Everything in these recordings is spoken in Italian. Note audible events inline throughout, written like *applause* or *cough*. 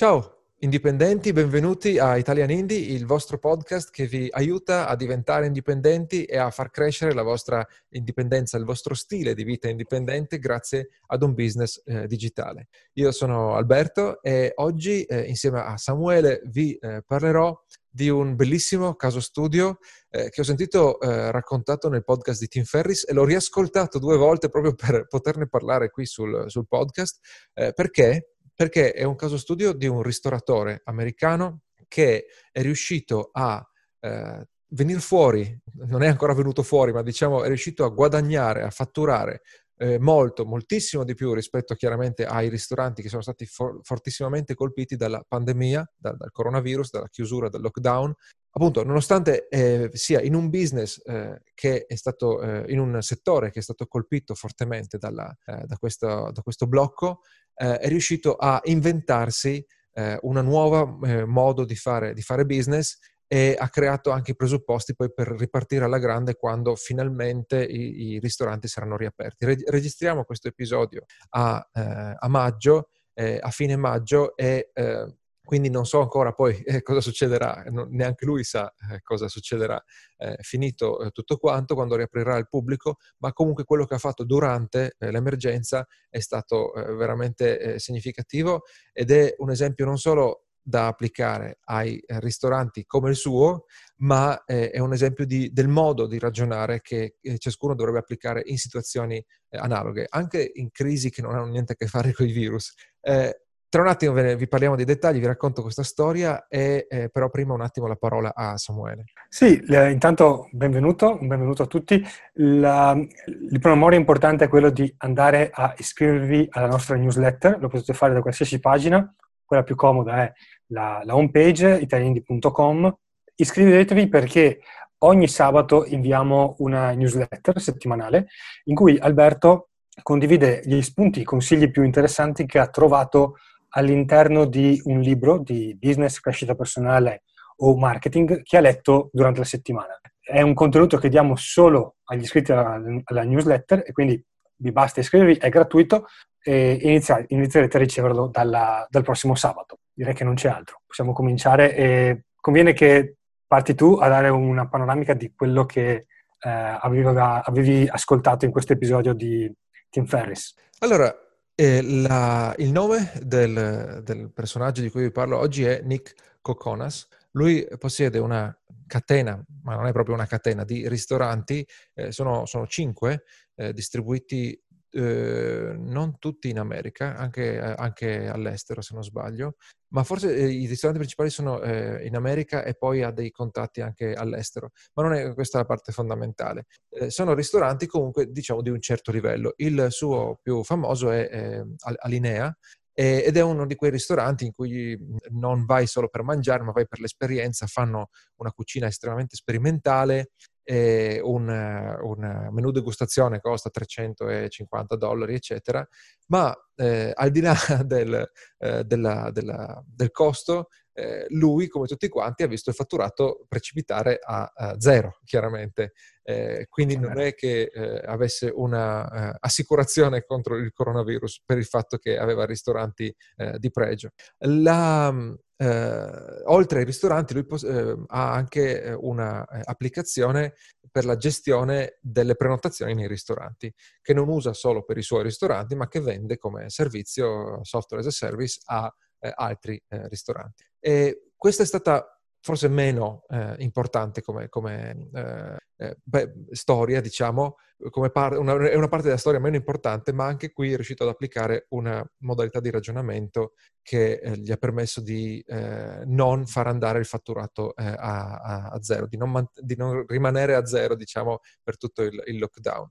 Ciao indipendenti, benvenuti a Italian Indie, il vostro podcast che vi aiuta a diventare indipendenti e a far crescere la vostra indipendenza, il vostro stile di vita indipendente grazie ad un business eh, digitale. Io sono Alberto e oggi eh, insieme a Samuele vi eh, parlerò di un bellissimo caso studio eh, che ho sentito eh, raccontato nel podcast di Tim Ferris e l'ho riascoltato due volte proprio per poterne parlare qui sul, sul podcast eh, perché perché è un caso studio di un ristoratore americano che è riuscito a eh, venire fuori, non è ancora venuto fuori, ma diciamo è riuscito a guadagnare, a fatturare eh, molto, moltissimo di più rispetto chiaramente ai ristoranti che sono stati for- fortissimamente colpiti dalla pandemia, da- dal coronavirus, dalla chiusura, dal lockdown. Appunto, nonostante eh, sia in un business eh, che è stato, eh, in un settore che è stato colpito fortemente dalla, eh, da, questo, da questo blocco, eh, è riuscito a inventarsi eh, una nuova eh, modo di fare, di fare business e ha creato anche i presupposti poi per ripartire alla grande quando finalmente i, i ristoranti saranno riaperti. Re- registriamo questo episodio a, eh, a maggio, eh, a fine maggio e eh, quindi non so ancora poi eh, cosa succederà, non, neanche lui sa eh, cosa succederà eh, finito eh, tutto quanto, quando riaprirà il pubblico, ma comunque quello che ha fatto durante eh, l'emergenza è stato eh, veramente significativo ed è un esempio non solo da applicare ai ristoranti come il suo, ma è un esempio di, del modo di ragionare che ciascuno dovrebbe applicare in situazioni analoghe, anche in crisi che non hanno niente a che fare *laughs* con i virus. Eh, tra un attimo ve vi parliamo dei dettagli, vi racconto questa storia, e, eh, però prima un attimo la parola a Samuele. Sì, le, intanto benvenuto, benvenuto a tutti. La, il promemoria importante è quello di andare a iscrivervi alla nostra newsletter, lo potete fare da qualsiasi pagina, quella più comoda è la, la homepage italiandi.com. Iscrivetevi perché ogni sabato inviamo una newsletter settimanale in cui Alberto condivide gli spunti, i consigli più interessanti che ha trovato all'interno di un libro di business, crescita personale o marketing che ha letto durante la settimana. È un contenuto che diamo solo agli iscritti alla, alla newsletter e quindi vi basta iscrivervi, è gratuito e inizia, inizierete a riceverlo dalla, dal prossimo sabato. Direi che non c'è altro. Possiamo cominciare e conviene che parti tu a dare una panoramica di quello che eh, avevi, avevi ascoltato in questo episodio di Tim Ferris. Allora, la, il nome del, del, personaggio di cui vi parlo oggi è Nick Kokonas. Lui possiede una catena, ma non è proprio una catena, di ristoranti, eh, sono, sono, cinque, eh, distribuiti eh, non tutti in America, anche, eh, anche, all'estero se non sbaglio, ma forse eh, i ristoranti principali sono eh, in America e poi ha dei contatti anche all'estero, ma non è questa la parte fondamentale. Eh, sono ristoranti comunque diciamo di un certo livello. Il suo più famoso è eh, Alinea, ed è uno di quei ristoranti in cui non vai solo per mangiare, ma vai per l'esperienza, fanno una cucina estremamente sperimentale, eh, un, un, menù degustazione costa 350 dollari, eccetera, ma eh, al di là *laughs* del, eh, della, della, del costo, eh, lui, come tutti quanti, ha visto il fatturato precipitare a, a zero, chiaramente. Eh, quindi non è che eh, avesse un'assicurazione contro il coronavirus per il fatto che aveva ristoranti di pregio. La, eh, oltre ai ristoranti, lui pos- eh, ha anche eh, un'applicazione eh, per la gestione delle prenotazioni nei ristoranti, che non usa solo per i suoi ristoranti, ma che vende come servizio software as a service a eh, altri ristoranti. E questa è stata forse meno eh, importante come, come eh, eh, beh, storia, diciamo, come par- una, è una parte della storia meno importante, ma anche qui è riuscito ad applicare una modalità di ragionamento che eh, gli ha permesso di eh, non far andare il fatturato eh, a, a, a, zero, di non, man- di non, rimanere a zero, diciamo, per tutto il, il lockdown.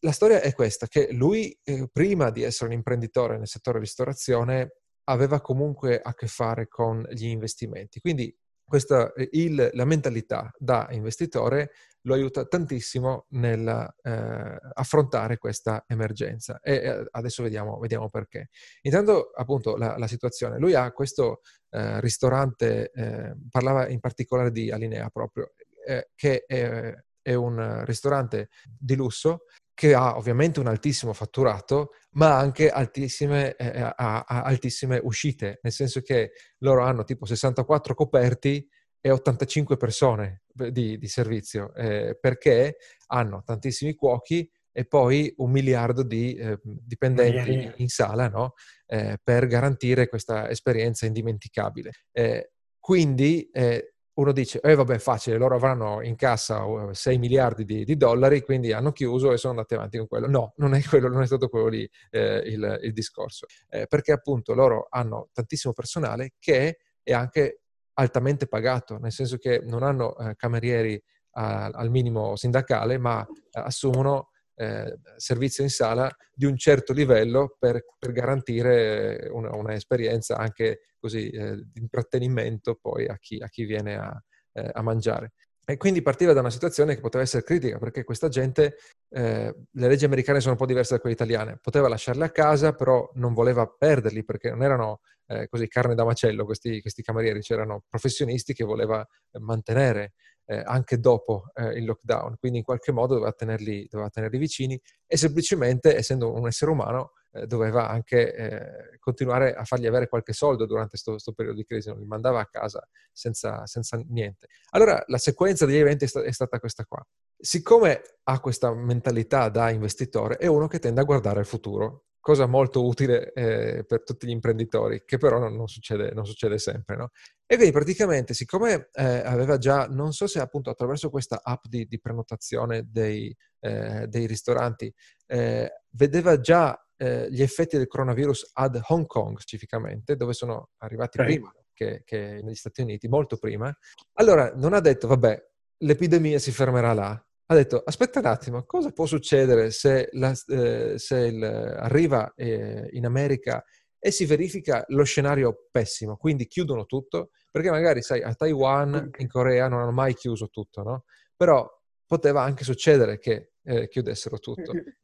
la storia è questa, che lui, prima di essere un imprenditore nel settore ristorazione, aveva comunque a che fare con gli investimenti. Quindi questa, il, la mentalità da investitore lo aiuta tantissimo nell'affrontare eh, questa emergenza e eh, adesso vediamo, vediamo, perché. Intanto appunto la, la situazione, lui ha questo eh, ristorante, eh, parlava in particolare di Alinea proprio, eh, che è, è un ristorante di lusso che ha ovviamente un altissimo fatturato, ma anche altissime, eh, ha, ha altissime uscite, nel senso che loro hanno tipo 64 coperti e 85 persone di, di servizio, eh, perché hanno tantissimi cuochi e poi un miliardo di eh, dipendenti in, in sala no? eh, per garantire questa esperienza indimenticabile. Eh, quindi eh, uno dice, eh vabbè facile, loro avranno in cassa 6 uh, miliardi di, di, dollari, quindi hanno chiuso e sono andati avanti con quello. No, non è, quello, non è stato quello lì eh, il, il, discorso, eh, perché appunto loro hanno tantissimo personale che è anche altamente pagato, nel senso che non hanno eh, camerieri a, al minimo sindacale, ma assumono eh, servizio in sala di un certo livello per, per garantire una, un'esperienza anche così eh, di intrattenimento poi a chi, a chi viene a, eh, a, mangiare. E quindi partiva da una situazione che poteva essere critica perché questa gente, eh, le leggi americane sono un po' diverse da quelle italiane, poteva lasciarle a casa però non voleva perderli perché non erano eh, così carne da macello questi, questi camerieri, c'erano professionisti che voleva mantenere eh, anche dopo eh, il lockdown, quindi in qualche modo doveva tenerli, doveva tenerli vicini e semplicemente, essendo un essere umano, eh, doveva anche eh, continuare a fargli avere qualche soldo durante questo periodo di crisi, non li mandava a casa senza, senza niente. Allora la sequenza degli eventi è, sta- è stata questa qua. Siccome ha questa mentalità da investitore, è uno che tende a guardare al futuro cosa molto utile eh, per tutti gli imprenditori, che però non, non, succede, non succede, sempre. No? E quindi praticamente, siccome eh, aveva già, non so se appunto attraverso questa app di, di prenotazione dei, eh, dei ristoranti, eh, vedeva già eh, gli effetti del coronavirus ad Hong Kong specificamente, dove sono arrivati okay. prima che, che negli Stati Uniti, molto prima, allora non ha detto, vabbè, l'epidemia si fermerà là, ha detto aspetta un attimo, cosa può succedere se, la, eh, se il, arriva eh, in America e si verifica lo scenario pessimo, quindi chiudono tutto, perché magari sai a Taiwan, in Corea non hanno mai chiuso tutto, no? Però poteva anche succedere che eh, chiudessero tutto. *laughs*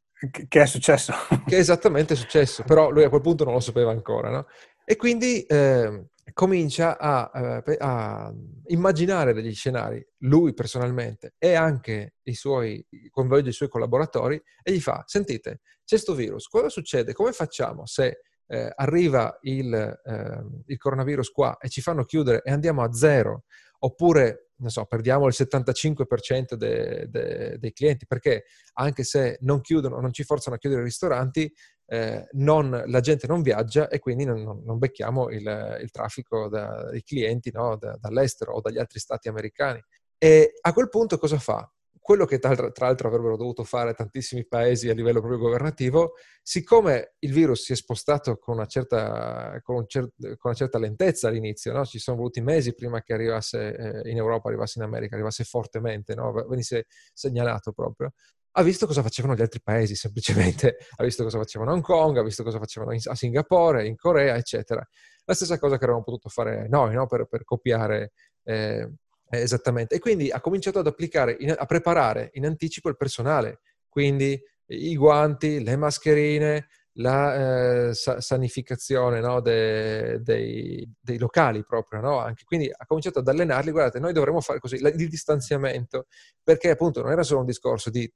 Che è successo? Che è esattamente successo, però lui a quel punto non lo sapeva ancora, no? E quindi eh, comincia a, eh, a, immaginare degli scenari, lui personalmente e anche i suoi, coinvolge i suoi collaboratori e gli fa, sentite, c'è questo virus, cosa succede? Come facciamo se eh, arriva il, eh, il coronavirus qua e ci fanno chiudere e andiamo a zero? Oppure non so, perdiamo il 75% de, de, dei clienti, perché anche se non chiudono, non ci forzano a chiudere i ristoranti, eh, non, la gente non viaggia e quindi non, non becchiamo il, il traffico dei clienti no, da, dall'estero o dagli altri stati americani. E a quel punto cosa fa? quello che tra, tra, l'altro avrebbero dovuto fare tantissimi paesi a livello proprio governativo, siccome il virus si è spostato con una certa, con un cer- con una certa lentezza all'inizio, no? ci sono voluti mesi prima che arrivasse eh, in Europa, arrivasse in America, arrivasse fortemente, no? venisse segnalato proprio, ha visto cosa facevano gli altri paesi semplicemente, ha visto cosa facevano a Hong Kong, ha visto cosa facevano a Singapore, in Corea, eccetera. La stessa cosa che avremmo potuto fare noi no? per, per, copiare eh, esattamente. E quindi ha cominciato ad applicare, a preparare in anticipo il personale, quindi i guanti, le mascherine, la eh, sa- sanificazione no, de- dei, dei, locali proprio, no? Quindi ha cominciato ad allenarli, guardate, noi dovremmo fare così, il distanziamento, perché appunto non era solo un discorso di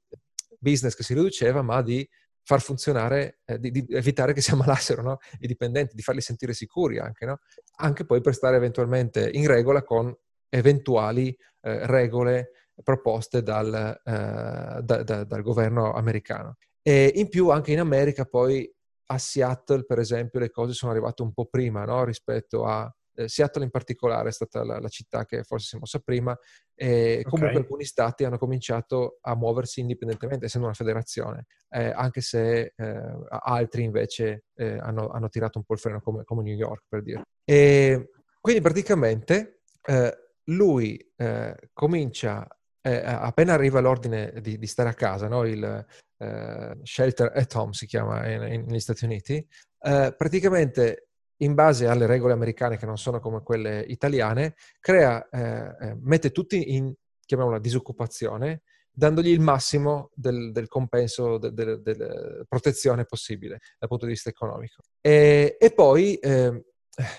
business che si riduceva, ma di far funzionare, eh, di, di, evitare che si *laughs* ammalassero no? i dipendenti, di farli sentire sicuri anche, no? anche poi per stare eventualmente in regola con eventuali eh, regole proposte dal, eh, da, da, dal, governo americano. E in più anche in America poi a Seattle, per esempio, le cose sono arrivate un po' prima no? rispetto a... Eh, Seattle in particolare è stata la, la, città che forse si è mossa prima e comunque okay. alcuni stati hanno cominciato a muoversi indipendentemente, essendo una federazione, eh, anche se eh, altri invece eh, hanno, hanno, tirato un po' il freno come, come New York, per dire. E quindi praticamente eh, lui eh, comincia, eh, appena arriva l'ordine di, di, stare a casa, no? il eh, shelter at home si chiama in, in, negli Stati Uniti, eh, praticamente in base alle regole americane che non sono come quelle italiane, crea, eh, eh, mette tutti in, chiamiamola, disoccupazione, dandogli il massimo del, del compenso, della de, de protezione possibile dal punto di vista economico. E, e poi eh,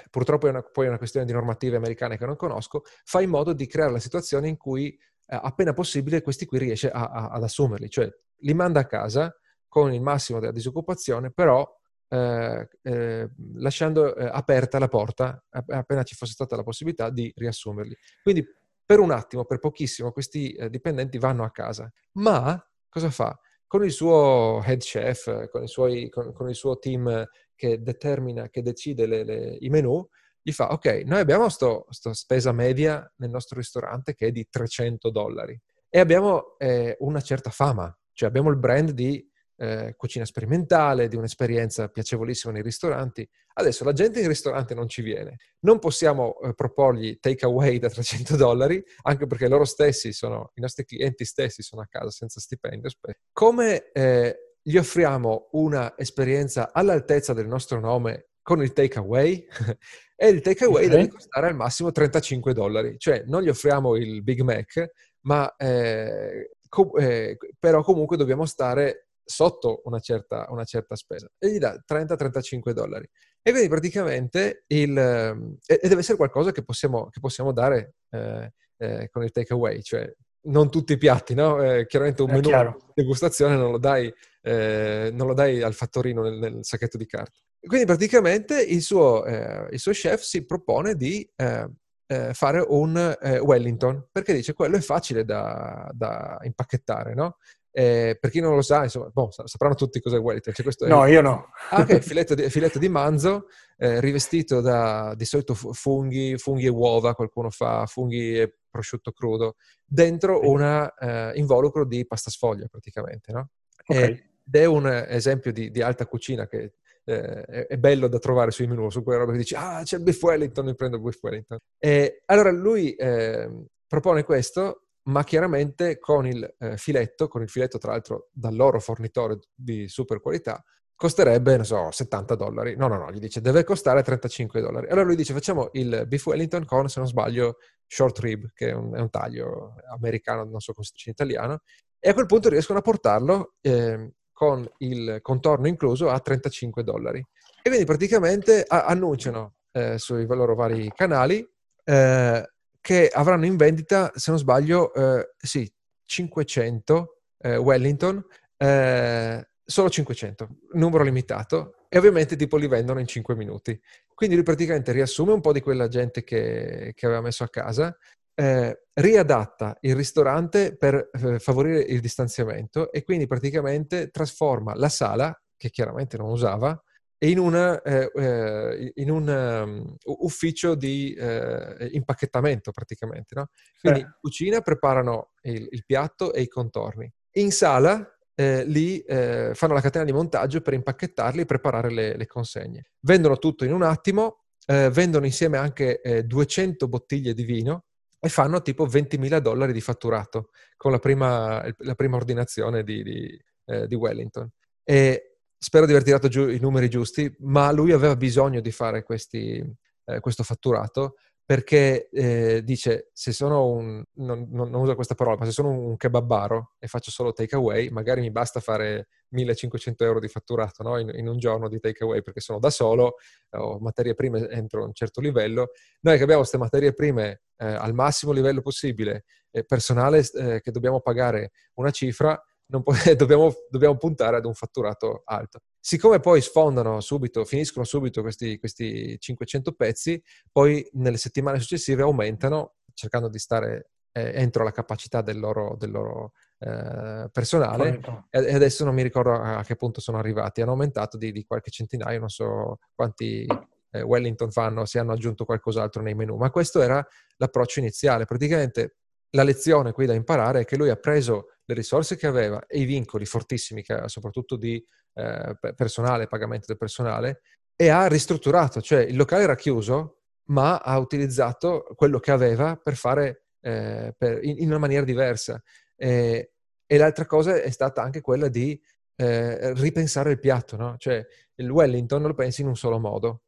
purtroppo è una, poi è una questione di normative americane che non conosco, fa in modo di creare la situazione in cui eh, appena possibile questi qui riesce a, a, ad assumerli, cioè li manda a casa con il massimo della disoccupazione, però eh, eh, lasciando eh, aperta la porta appena ci fosse stata la possibilità di riassumerli. Quindi per un attimo, per pochissimo, questi eh, dipendenti vanno a casa. Ma cosa fa? Con il suo head chef, con, suoi, con, con il suo team che determina, che decide le, le, i menu, gli fa, ok, noi abbiamo questa spesa media nel nostro ristorante che è di 300 dollari e abbiamo eh, una certa fama, cioè abbiamo il brand di eh, cucina sperimentale, di un'esperienza piacevolissima nei ristoranti. Adesso la gente in ristorante non ci viene. Non possiamo eh, proporgli take away da 300 dollari, anche perché loro stessi sono, i nostri clienti stessi sono a casa senza stipendio. Come eh, gli offriamo un'esperienza all'altezza del nostro nome con il takeaway *laughs* e il takeaway okay. deve costare al massimo 35 dollari, cioè non gli offriamo il Big Mac, ma eh, co- eh, però comunque dobbiamo stare sotto una certa, una certa spesa e gli dà 30-35 dollari. E quindi praticamente il, e, deve essere qualcosa che possiamo, che possiamo dare eh, eh, con il takeaway, cioè non tutti i piatti, no? Eh, chiaramente un menù di degustazione non lo dai, eh, non lo dai al fattorino nel, nel, sacchetto di carta. Quindi praticamente il suo, eh, il suo chef si propone di eh, fare un Wellington, perché dice quello è facile da, da impacchettare, no? Eh, per chi non lo sa, insomma, boh, sapranno tutti cos'è Wellington. Cioè, no, è... io no. Ah, ok, *laughs* filetto di, filetto di manzo, eh, rivestito da di solito funghi, funghi, e uova, qualcuno fa funghi e prosciutto crudo, dentro un eh, involucro di pasta sfoglia praticamente, no? Okay. Ed è un esempio di, di alta cucina che eh, è bello da trovare sui menu, su quelle robe che dici, ah, c'è il beef Wellington, mi prendo il beef Wellington. E allora lui eh, propone questo ma chiaramente con il eh, filetto, con il filetto tra l'altro dal loro fornitore di super qualità, costerebbe, non so, 70 dollari. No, no, no, gli dice deve costare 35 dollari. Allora lui dice facciamo il beef Wellington con, se non sbaglio, short rib, che è un, è un taglio americano, non so come si dice in italiano, e a quel punto riescono a portarlo eh, con il contorno incluso a 35 dollari. E quindi praticamente a- annunciano eh, sui loro vari canali eh, che avranno in vendita, se non sbaglio, eh, sì, 500 eh, Wellington, eh, solo 500, numero limitato, e ovviamente tipo li vendono in 5 minuti. Quindi lui praticamente riassume un po' di quella gente che, che aveva messo a casa, eh, riadatta il ristorante per eh, favorire il distanziamento e quindi praticamente trasforma la sala, che chiaramente non usava, in, una, eh, eh, in un um, ufficio di eh, impacchettamento praticamente. No? Quindi in cucina preparano il, il, piatto e i contorni. In sala eh, lì eh, fanno la catena di montaggio per impacchettarli e preparare le, le consegne. Vendono tutto in un attimo, eh, vendono insieme anche 200 bottiglie di vino e fanno tipo 20.000 dollari di fatturato con la prima, la prima ordinazione di, di, di Wellington. E spero di aver tirato giù i numeri giusti, ma lui aveva bisogno di fare questi, eh, questo fatturato perché eh, dice se sono un, non, non, uso questa parola, ma se sono un kebabaro e faccio solo takeaway, magari mi basta fare 1500 euro di fatturato no? in, in, un giorno di takeaway perché sono da solo, ho materie prime entro un certo livello. Noi che abbiamo queste materie prime eh, al massimo livello possibile, personale eh, che dobbiamo pagare una cifra, può, *laughs* dobbiamo, dobbiamo, puntare ad un fatturato alto. Siccome poi sfondano subito, finiscono subito questi, questi 500 pezzi, poi nelle settimane successive aumentano cercando di stare eh, entro la capacità del loro, del loro eh, personale e, e, adesso non mi ricordo a, a, che punto sono arrivati, hanno aumentato di, di qualche centinaio, non so quanti eh, Wellington fanno, se hanno aggiunto qualcos'altro nei menu, ma questo era l'approccio iniziale. Praticamente la lezione qui da imparare è che lui ha preso le risorse che aveva e i vincoli fortissimi che aveva, soprattutto di eh, personale, pagamento del personale, e ha ristrutturato, cioè il locale era chiuso, ma ha utilizzato quello che aveva per fare eh, per, in, in, una maniera diversa. E, e, l'altra cosa è stata anche quella di eh, ripensare il piatto, no? Cioè il Wellington lo pensi in un solo modo.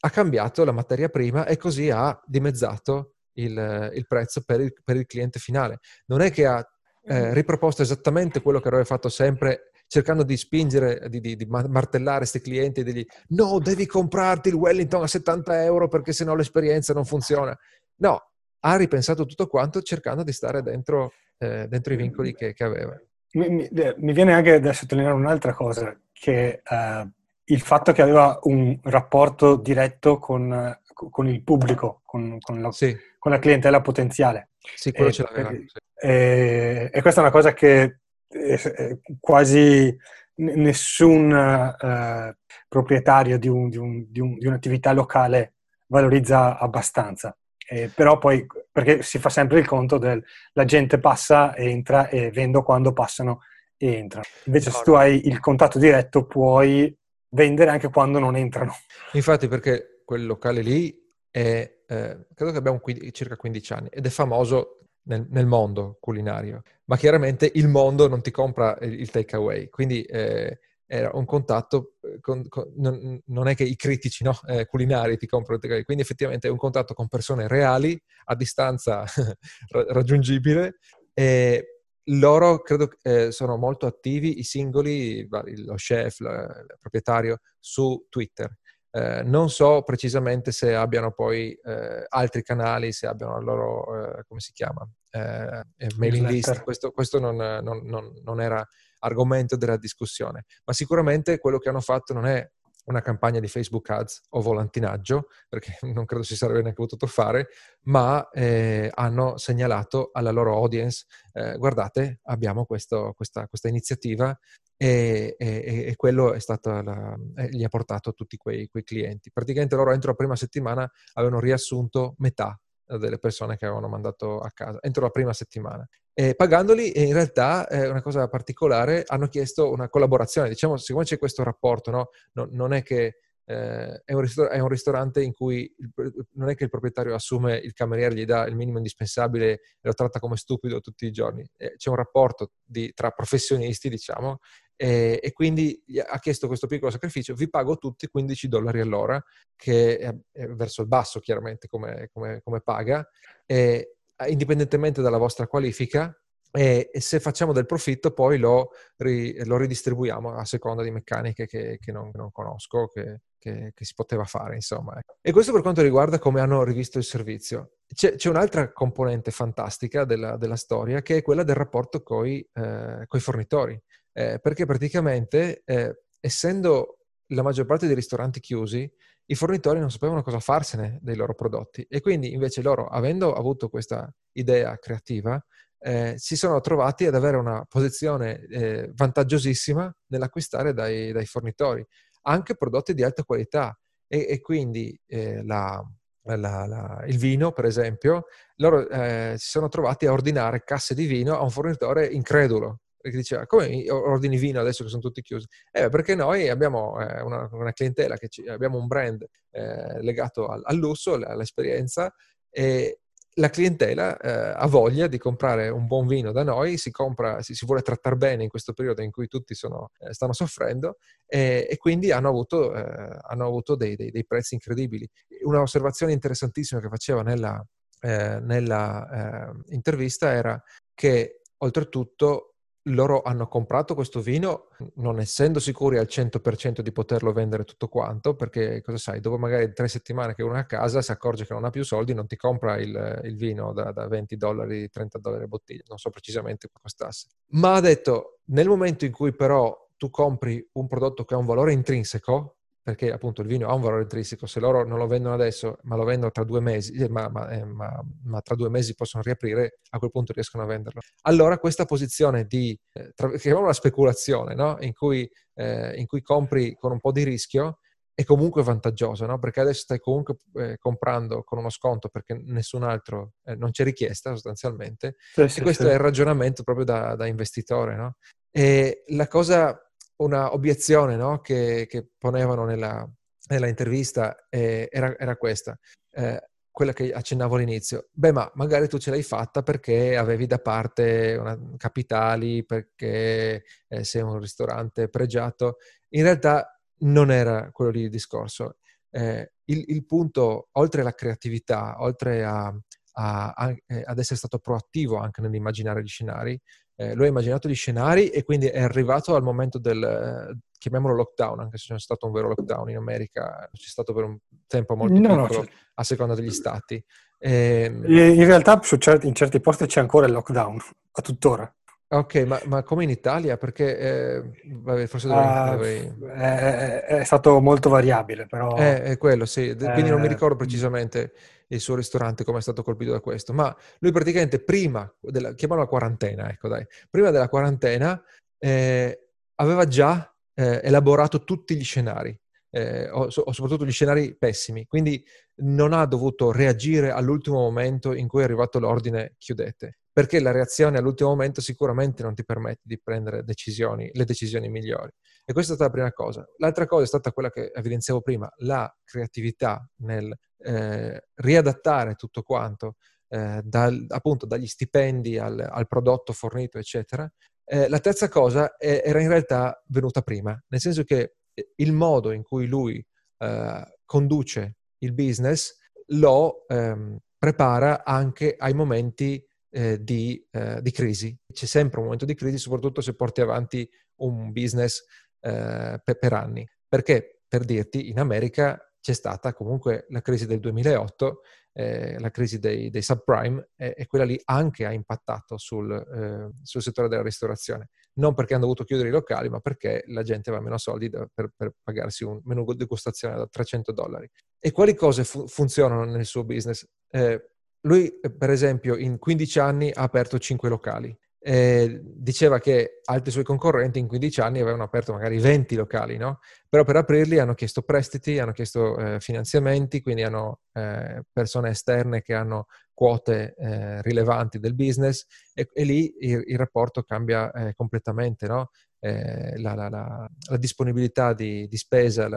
Ha cambiato la materia prima e così ha dimezzato il, il prezzo per il, per il, cliente finale. Non è che ha eh, mm-hmm. riproposto esattamente quello che aveva fatto sempre cercando di spingere, di, di, di martellare questi clienti e dirgli no, devi comprarti il Wellington a 70 euro perché sennò l'esperienza non funziona. No, ha ripensato tutto quanto cercando di stare dentro, eh, dentro i vincoli che, che aveva. mi, mi, mi, viene anche da sottolineare un'altra cosa, che uh, il fatto che aveva un rapporto diretto con, con il pubblico, con, con, la, sì. Con, la, clientela potenziale. Sì, quello e, ce l'aveva. E, e, e, questa è una cosa che quasi nessun uh, proprietario di, un, di, un, di, un, di, un'attività locale valorizza abbastanza. Eh, però poi, perché si fa sempre il conto del la gente passa, entra e vendo quando passano e entrano. Invece se tu hai il contatto diretto puoi vendere anche quando non entrano. Infatti perché quel locale lì è, eh, credo che abbiamo circa 15 anni ed è famoso nel, nel, mondo culinario, ma chiaramente il mondo non ti compra il, il takeaway, quindi eh, era un contatto, eh, con, con, non, non, è che i critici no? eh, culinari ti comprano il takeaway, quindi effettivamente è un contatto con persone reali, a distanza *laughs* raggiungibile, e loro credo eh, sono molto attivi, i singoli, lo chef, il proprietario, su Twitter. Eh, non so precisamente se abbiano poi eh, altri canali, se abbiano la loro, eh, come si chiama, eh, eh, mailing list. Questo, questo non, non, non, non, era argomento della discussione, ma sicuramente quello che hanno fatto non è una campagna di Facebook Ads o volantinaggio, perché *laughs* non credo si sarebbe neanche potuto fare, ma eh, hanno segnalato alla loro audience, guardate, abbiamo questo, questa, questa, iniziativa e, e, e, quello la, eh, gli ha portato tutti quei, quei clienti. Praticamente loro entro la prima settimana avevano riassunto metà delle persone che avevano mandato a casa entro la prima settimana. E pagandoli, in realtà, è una cosa particolare, hanno chiesto una collaborazione. Diciamo, siccome c'è questo rapporto, no? no non è che eh, è, un ristor- è, un ristorante in cui il, non è che il proprietario assume il cameriere, gli dà il minimo indispensabile e lo tratta come stupido tutti i giorni. Eh, c'è un rapporto di, tra professionisti, diciamo, e, e, quindi ha chiesto questo piccolo sacrificio, vi pago tutti 15 dollari all'ora, che è, è verso il basso chiaramente come, come, come paga, e, indipendentemente dalla vostra qualifica, e, e, se facciamo del profitto poi lo, ri, lo ridistribuiamo a seconda di meccaniche che, che non, non, conosco, che, che, che, si poteva fare, insomma. E questo per quanto riguarda come hanno rivisto il servizio. C'è, c'è un'altra componente fantastica della, della, storia che è quella del rapporto con i eh, fornitori eh, perché praticamente, eh, essendo la maggior parte dei ristoranti chiusi, i fornitori non sapevano cosa farsene dei loro prodotti. E quindi invece loro, avendo avuto questa idea creativa, eh, si sono trovati ad avere una posizione eh, vantaggiosissima nell'acquistare dai, dai, fornitori, anche prodotti di alta qualità. E, e quindi eh, la, la, la, il vino, per esempio, loro eh, si sono trovati a ordinare casse di vino a un fornitore incredulo, perché diceva come ordini vino adesso che sono tutti chiusi? Eh, perché noi abbiamo eh, una, una, clientela, che ci, abbiamo un brand eh, legato al, al, lusso, all'esperienza e la clientela eh, ha voglia di comprare un buon vino da noi, si, compra, si, si vuole trattare bene in questo periodo in cui tutti sono, eh, stanno soffrendo e, e, quindi hanno avuto, eh, hanno avuto dei, dei, dei, prezzi incredibili. Una osservazione interessantissima che faceva nella, nella intervista era che oltretutto loro hanno comprato questo vino non essendo sicuri al 100% di poterlo vendere tutto quanto, perché cosa sai, dopo magari tre settimane che uno è a casa si accorge che non ha più soldi, non ti compra il, il vino da, da, 20 dollari, 30 dollari a bottiglia, non so precisamente quanto costasse. Ma ha detto, nel momento in cui però tu compri un prodotto che ha un valore intrinseco, perché appunto il vino ha un valore intrinseco, se loro non lo vendono adesso, ma lo vendono tra due mesi, eh, ma, ma, eh, ma, ma, tra due mesi possono riaprire, a quel punto riescono a venderlo. Allora questa posizione di, eh, tra, chiamiamola speculazione, no? in, cui, eh, in, cui, compri con un po' di rischio, è comunque vantaggiosa, no? perché adesso stai comunque eh, comprando con uno sconto perché nessun altro, non c'è richiesta sostanzialmente, sì, e sì, questo sì. è il ragionamento proprio da, da investitore. No? E la cosa una obiezione no? che, che, ponevano nella, nella intervista eh, era, era, questa, eh, quella che accennavo all'inizio. Beh, ma magari tu ce l'hai fatta perché avevi da parte una, capitali, perché eh, sei un ristorante pregiato. In realtà non era quello lì il discorso. Eh, il, il, punto, oltre alla creatività, oltre a, a, a, eh, ad essere stato proattivo anche nell'immaginare gli scenari, eh, lui ha immaginato gli scenari e quindi è arrivato al momento del, eh, chiamiamolo lockdown, anche se c'è stato un vero lockdown in America, c'è stato per un tempo molto no, piccolo no, certo. a seconda degli stati. E, ehm, in realtà certi, in certi posti c'è ancora il lockdown, a tuttora. Ok, ma, ma, come in Italia? Perché eh, forse dovrei, uh. È, è, stato molto variabile, però... È, è quello, sì. Quindi non mi ricordo precisamente il suo ristorante come è stato colpito da questo, ma lui praticamente prima, della, chiamalo la quarantena, ecco dai, prima della quarantena eh, aveva già eh, elaborato tutti gli scenari, eh, o, o, soprattutto gli scenari pessimi, quindi non ha dovuto reagire all'ultimo momento in cui è arrivato l'ordine chiudete, perché la reazione all'ultimo momento sicuramente non ti permette di prendere decisioni, le decisioni migliori. E questa è stata la prima cosa. L'altra cosa è stata quella che evidenziavo prima, la creatività nel eh, riadattare tutto quanto, eh, dal, appunto dagli stipendi al, al prodotto fornito, eccetera, eh, la terza cosa è, era in realtà venuta prima, nel senso che eh, il modo in cui lui eh, conduce il business lo ehm, prepara anche ai momenti eh, di, eh, di, crisi. C'è sempre un momento di crisi, soprattutto se porti avanti un business eh, per, per anni. Perché, per dirti, in America c'è stata comunque la crisi del 2008, eh, la crisi dei, dei subprime, eh, e quella lì anche ha impattato sul, eh, sul, settore della ristorazione. Non perché hanno dovuto chiudere i locali, ma perché la gente aveva meno soldi da, per, per, pagarsi un menù degustazione da 300 dollari. E quali cose fu- funzionano nel suo business? Eh, lui, per esempio, in 15 anni ha aperto 5 locali eh, diceva che altri suoi concorrenti in 15 anni avevano aperto magari 20 locali, no? Però per aprirli hanno chiesto prestiti, hanno chiesto eh, finanziamenti, quindi hanno eh, persone esterne che hanno quote eh, rilevanti del business e, e lì il, il, rapporto cambia eh, completamente, no? Eh, la, la, la, la, disponibilità di, di spesa,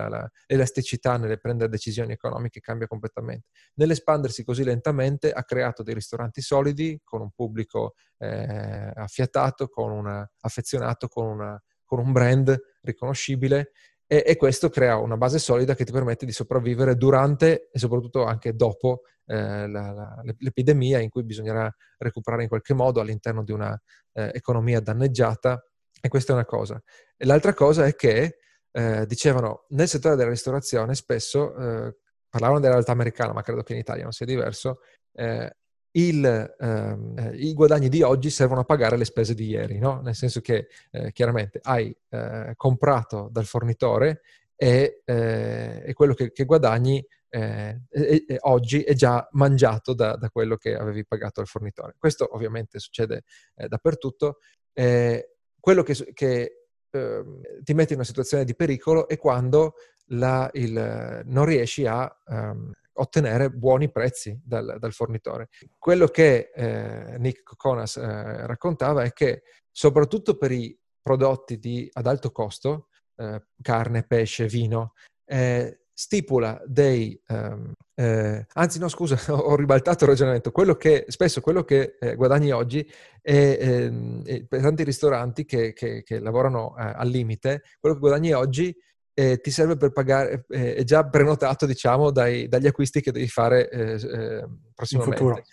l'elasticità nelle prendere decisioni economiche cambia completamente. Nell'espandersi così lentamente ha creato dei ristoranti solidi con un pubblico eh, affiatato, con una, affezionato, con, una, con, un brand riconoscibile e, e, questo crea una base solida che ti permette di sopravvivere durante e soprattutto anche dopo eh, l'epidemia in cui bisognerà recuperare in qualche modo all'interno di un'economia eh, danneggiata e questa è una cosa. E l'altra cosa è che eh, dicevano nel settore della ristorazione spesso, eh, parlavano della realtà americana, ma credo che in Italia non sia diverso, eh, il, ehm, eh, i guadagni di oggi servono a pagare le spese di ieri, no? nel senso che eh, chiaramente hai eh, comprato dal fornitore e, e quello che, che guadagni eh, e, e oggi è già mangiato da, da, quello che avevi pagato al fornitore. Questo ovviamente succede eh, dappertutto. Eh, quello che, che eh, ti mette in una situazione di pericolo è quando la, il, non riesci a um, ottenere buoni prezzi dal, dal, fornitore. Quello che eh, Nick Coconas eh, raccontava è che soprattutto per i prodotti di, ad alto costo, eh, carne, pesce, vino, eh, stipula dei, um, eh, anzi no scusa, *laughs* ho ribaltato il ragionamento, quello che, spesso quello che eh, guadagni oggi è, eh, per tanti ristoranti che, che, che lavorano eh, al limite, quello che guadagni oggi eh, ti serve per pagare, eh, è già prenotato diciamo dai, dagli acquisti che devi fare prossimamente.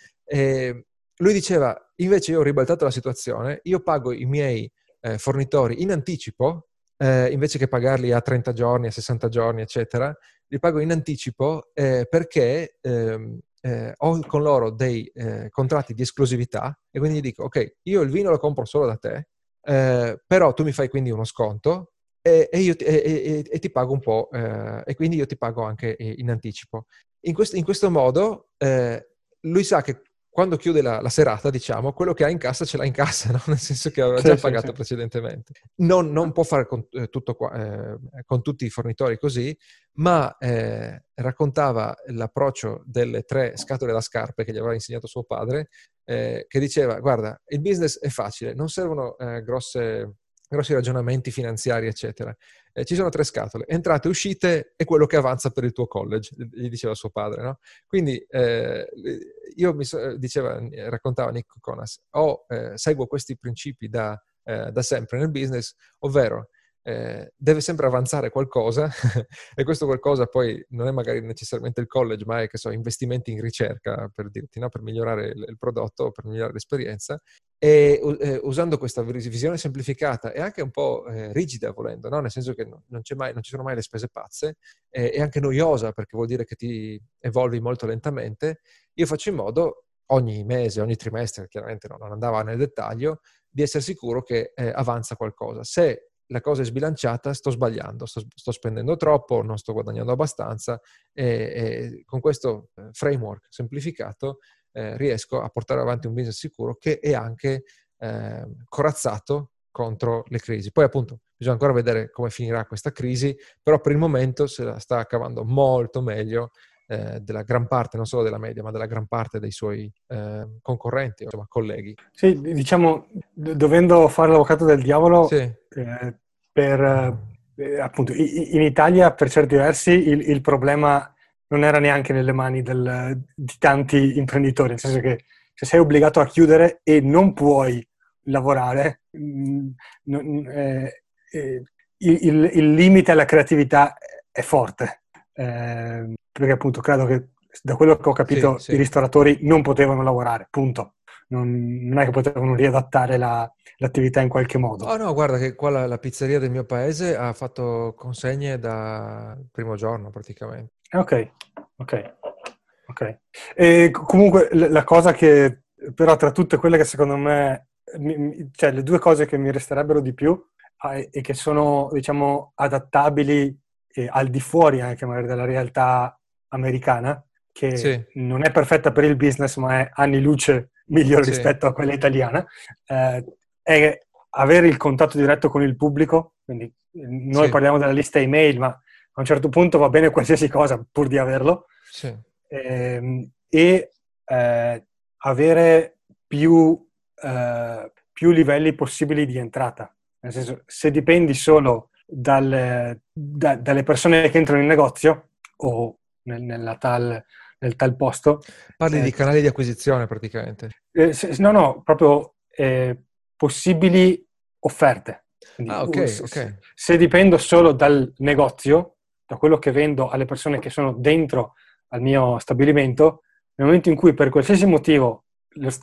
lui diceva, invece io ho ribaltato la situazione, io pago i miei fornitori in anticipo, invece che pagarli a 30 giorni, a 60 giorni, eccetera, li pago in anticipo eh, perché ehm, eh, ho con loro dei eh, contratti di esclusività e quindi gli dico, ok, io il vino lo compro solo da te, eh, però tu mi fai quindi uno sconto e, e, io, e, e ti pago un po' eh, e quindi io ti pago anche in anticipo. In questo, in questo modo eh, lui sa che quando chiude la, la, serata, diciamo, quello che ha in cassa ce l'ha in cassa, *laughs* no? nel senso che aveva già sì, pagato sì, precedentemente. Non, non, può fare con, eh, qua, eh, con, tutti i fornitori così, ma eh, raccontava l'approccio delle tre scatole da scarpe che gli aveva insegnato suo padre, eh, che diceva, guarda, il business è facile, non servono eh, grosse grossi ragionamenti finanziari, eccetera. Eh, ci sono tre scatole, entrate, uscite e quello che avanza per il tuo college, gli diceva suo padre, no? Quindi eh, io mi so, diceva, raccontava Nick Conas, o eh, seguo questi principi da, eh, da sempre nel business, ovvero eh, deve sempre avanzare qualcosa *laughs* e questo qualcosa poi non è magari necessariamente il college, ma è che so, investimenti in ricerca per dirti, no? per migliorare il, il prodotto, per migliorare l'esperienza e eh, usando questa visione semplificata e anche un po' eh, rigida volendo, no? nel senso che non, mai, non, ci sono mai le spese pazze eh, e anche noiosa perché vuol dire che ti evolvi molto lentamente, io faccio in modo ogni mese, ogni trimestre, chiaramente no, non andava nel dettaglio, di essere sicuro che eh, avanza qualcosa. Se la cosa è sbilanciata, sto sbagliando, sto, sto spendendo troppo, non sto guadagnando abbastanza e, e con questo eh, framework semplificato eh, riesco a portare avanti un business sicuro che è anche eh, corazzato contro le crisi. Poi appunto bisogna ancora vedere come finirà questa crisi, però per il momento se la sta cavando molto meglio eh, della gran parte, non solo della media, ma della gran parte dei suoi eh, concorrenti, insomma, colleghi. Sì, diciamo, dovendo fare l'avvocato del diavolo, sì. eh, per, eh, appunto, in Italia per certi versi il, il, problema non era neanche nelle mani del, di tanti imprenditori, nel senso che se sei obbligato a chiudere e non puoi lavorare, mh, mm, eh, eh, il, il, limite alla creatività è forte. Eh, perché appunto credo che da quello che ho capito sì, sì. i ristoratori non potevano lavorare, punto. Non, non è che potevano riadattare la, l'attività in qualche modo. Oh no, guarda che qua la, la, pizzeria del mio paese ha fatto consegne da primo giorno praticamente. Ok, ok, ok. E comunque la cosa che però tra tutte quelle che secondo me, cioè le due cose che mi resterebbero di più ah, e che sono diciamo adattabili al di fuori anche magari della realtà americana, che sì. non è perfetta per il business, ma è anni luce migliore sì. rispetto a quella italiana, eh, è avere il contatto diretto con il pubblico. Quindi noi sì. parliamo della lista email, ma a un certo punto va bene qualsiasi cosa pur di averlo. Eh, e eh, avere più, eh, più livelli possibili di entrata. Nel senso, se dipendi solo dalle, da, dalle persone che entrano in negozio o nel, nella tal, nel tal posto. Parli eh, di canali di acquisizione praticamente. Eh, se, no, no, proprio eh, possibili offerte. Quindi, ah, ok, se, ok. Se dipendo solo dal negozio, da quello che vendo alle persone che sono dentro al mio stabilimento, nel momento in cui per qualsiasi motivo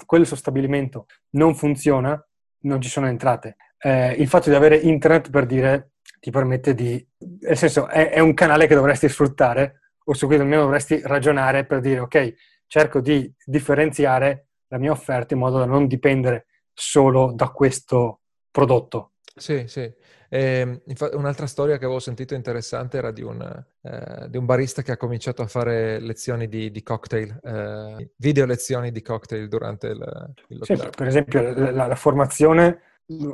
quel suo stabilimento non funziona, non ci sono entrate. Eh, il fatto di avere internet per dire ti permette di, nel senso, è, è un canale che dovresti sfruttare o su cui almeno dovresti ragionare per dire ok, cerco di differenziare la mia offerta in modo da non dipendere solo da questo prodotto. Sì, sì. Eh, infatti, un'altra storia che avevo sentito interessante era di un, eh, di un, barista che ha cominciato a fare lezioni di, di cocktail, eh, video lezioni di cocktail durante il, il lockdown. Sì, per esempio la, la formazione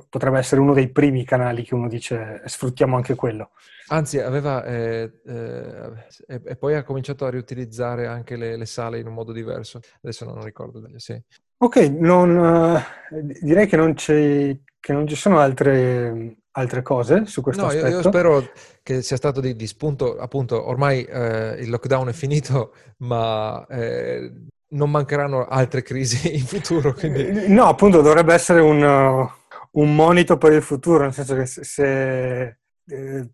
potrebbe essere uno dei primi canali che uno dice sfruttiamo anche quello. Anzi, aveva eh, eh, e, poi ha cominciato a riutilizzare anche le, le, sale in un modo diverso. Adesso non ricordo. Sì. Ok, non, eh, direi che non, che non, ci sono altre, altre cose su questo no, aspetto. Io, io spero che sia stato di, di spunto. Appunto, ormai eh, il lockdown è finito, ma eh, non mancheranno altre crisi *laughs* in futuro. Quindi... No, appunto, dovrebbe essere un un monito per il futuro, nel senso che se, se eh,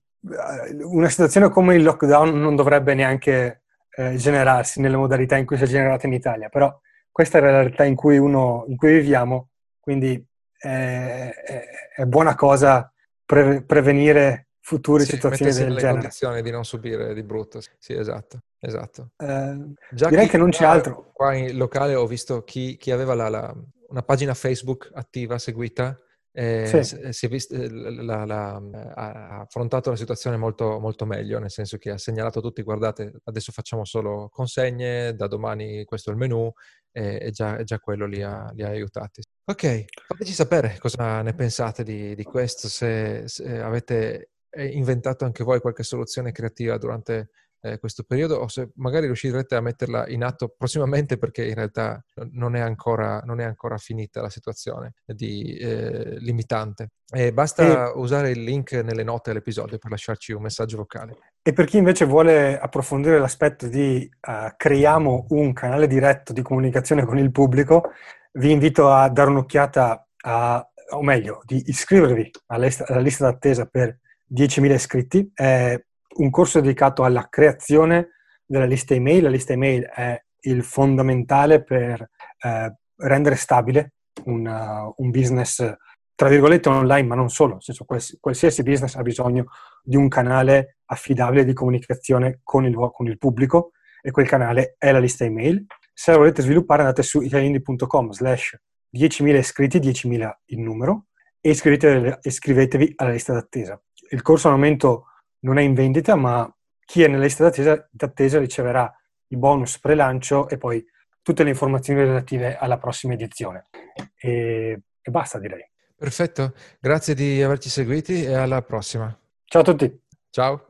una situazione come il lockdown non dovrebbe neanche eh, generarsi nelle modalità in cui si è generata in Italia, però questa è la realtà in cui, uno, in cui viviamo, quindi è, è, è buona cosa pre- prevenire future sì, situazioni del genere. nelle condizioni di non subire di brutto, sì, esatto. Esatto. Eh, direi che non c'è altro. Qua in locale ho visto chi, chi aveva la, la, una pagina Facebook attiva, seguita, eh, sì. si è vist- eh, la, la, ha affrontato la situazione molto, molto meglio, nel senso che ha segnalato a tutti, guardate, adesso facciamo solo consegne, da domani questo è il menu, e, già, già, quello li ha, li ha, aiutati. Ok, fateci sapere cosa ne pensate di, di questo, se, se avete eh, inventato anche voi qualche soluzione creativa durante eh, questo periodo o se magari riuscirete a metterla in atto prossimamente perché in realtà non è ancora, non è ancora finita la situazione di, eh, limitante. E basta e... usare il link nelle note all'episodio per lasciarci un messaggio vocale. E per chi invece vuole approfondire l'aspetto di uh, creiamo un canale diretto di comunicazione con il pubblico, vi invito a dare un'occhiata a, o meglio, di iscrivervi alla lista, d'attesa per 10.000 iscritti. È un corso dedicato alla creazione della lista email. La lista email è il fondamentale per eh, rendere stabile una, uh, un business, tra virgolette, online, ma non solo. Nel senso, quals- qualsiasi business ha bisogno di un canale affidabile di comunicazione con il, con il pubblico e quel canale è la lista email. Se la volete sviluppare andate su italiandi.com slash 10.000 iscritti, 10.000 il numero, e iscrivetevi, iscrivetevi alla lista d'attesa. Il corso al momento non è in vendita, ma chi è nella lista d'attesa, d'attesa riceverà i bonus pre-lancio e poi tutte le informazioni relative alla prossima edizione. E, e basta, direi. Perfetto, grazie di averci seguiti e alla prossima. Ciao a tutti. Ciao.